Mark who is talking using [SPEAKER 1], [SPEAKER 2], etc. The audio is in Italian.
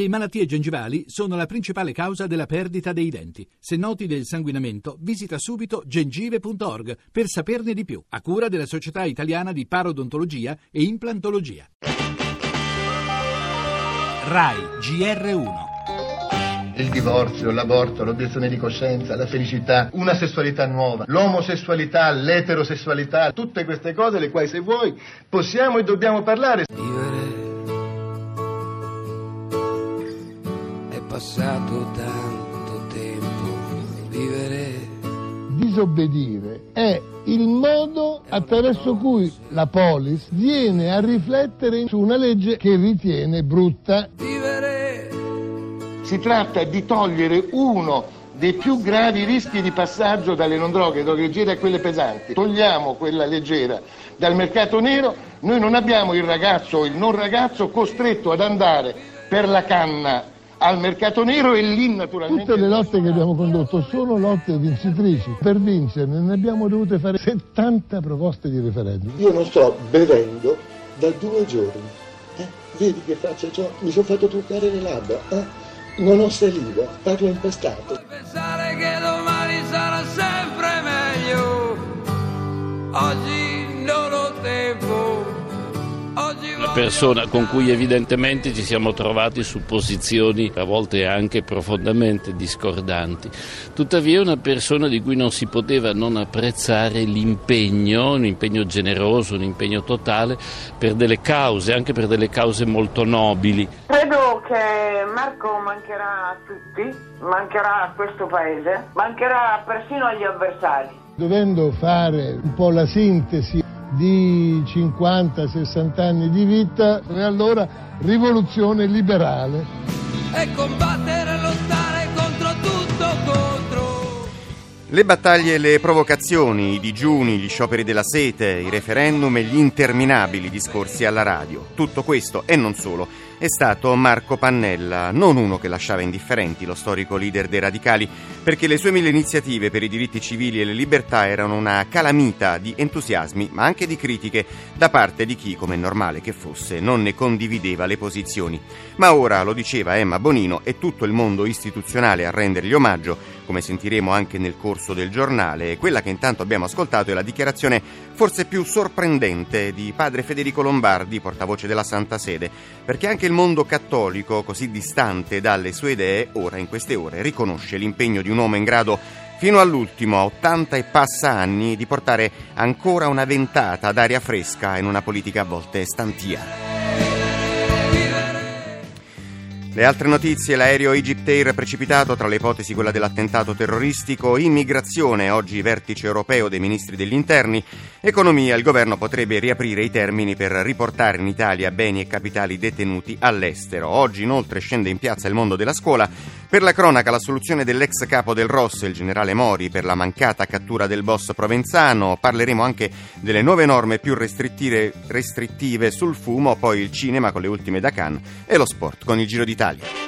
[SPEAKER 1] Le malattie gengivali sono la principale causa della perdita dei denti. Se noti del sanguinamento, visita subito gengive.org per saperne di più, a cura della Società Italiana di Parodontologia e Implantologia. RAI GR1
[SPEAKER 2] il divorzio, l'aborto, l'obiezione di coscienza, la felicità, una sessualità nuova, l'omosessualità, l'eterosessualità, tutte queste cose le quali se vuoi possiamo e dobbiamo parlare.
[SPEAKER 3] Passato tanto tempo vivere.
[SPEAKER 4] Disobbedire è il modo attraverso cui la polis viene a riflettere su una legge che ritiene brutta.
[SPEAKER 3] Vivere.
[SPEAKER 2] Si tratta di togliere uno dei più gravi rischi di passaggio dalle non droghe, droghe leggere a quelle pesanti. Togliamo quella leggera dal mercato nero, noi non abbiamo il ragazzo o il non ragazzo costretto ad andare per la canna al mercato nero e lì naturalmente...
[SPEAKER 4] Tutte le lotte che abbiamo condotto sono lotte vincitrici. Per vincerne ne abbiamo dovute fare 70 proposte di referendum.
[SPEAKER 2] Io non sto bevendo da due giorni. Eh? Vedi che faccia ciò? Mi sono fatto truccare le labbra. Eh? Non ho saliva, parlo impastato.
[SPEAKER 5] Una persona con cui evidentemente ci siamo trovati su posizioni a volte anche profondamente discordanti. Tuttavia una persona di cui non si poteva non apprezzare l'impegno, un impegno generoso, un impegno totale per delle cause, anche per delle cause molto nobili.
[SPEAKER 6] Credo che Marco mancherà a tutti, mancherà a questo paese, mancherà persino agli avversari.
[SPEAKER 4] Dovendo fare un po' la sintesi di 50-60 anni di vita e allora rivoluzione liberale.
[SPEAKER 3] E combattere e lottare contro tutto, contro...
[SPEAKER 7] Le battaglie e le provocazioni, i digiuni, gli scioperi della sete, i referendum e gli interminabili discorsi alla radio. Tutto questo e non solo è stato Marco Pannella, non uno che lasciava indifferenti lo storico leader dei radicali, perché le sue mille iniziative per i diritti civili e le libertà erano una calamita di entusiasmi, ma anche di critiche da parte di chi, come è normale che fosse, non ne condivideva le posizioni. Ma ora, lo diceva Emma Bonino, è tutto il mondo istituzionale a rendergli omaggio, come sentiremo anche nel corso del giornale, quella che intanto abbiamo ascoltato è la dichiarazione forse più sorprendente di padre Federico Lombardi, portavoce della Santa Sede, perché anche il mondo cattolico, così distante dalle sue idee, ora in queste ore riconosce l'impegno di un uomo in grado fino all'ultimo, a 80 e passa anni, di portare ancora una ventata d'aria fresca in una politica a volte stantia. Le altre notizie, l'aereo Egyptair precipitato, tra le ipotesi quella dell'attentato terroristico, immigrazione, oggi vertice europeo dei ministri degli interni, economia, il governo potrebbe riaprire i termini per riportare in Italia beni e capitali detenuti all'estero. Oggi inoltre scende in piazza il mondo della scuola, per la cronaca la soluzione dell'ex capo del Ross, il generale Mori, per la mancata cattura del boss provenzano, parleremo anche delle nuove norme più restrittive, restrittive sul fumo, poi il cinema con le ultime da Cannes e lo sport con il Giro d'Italia.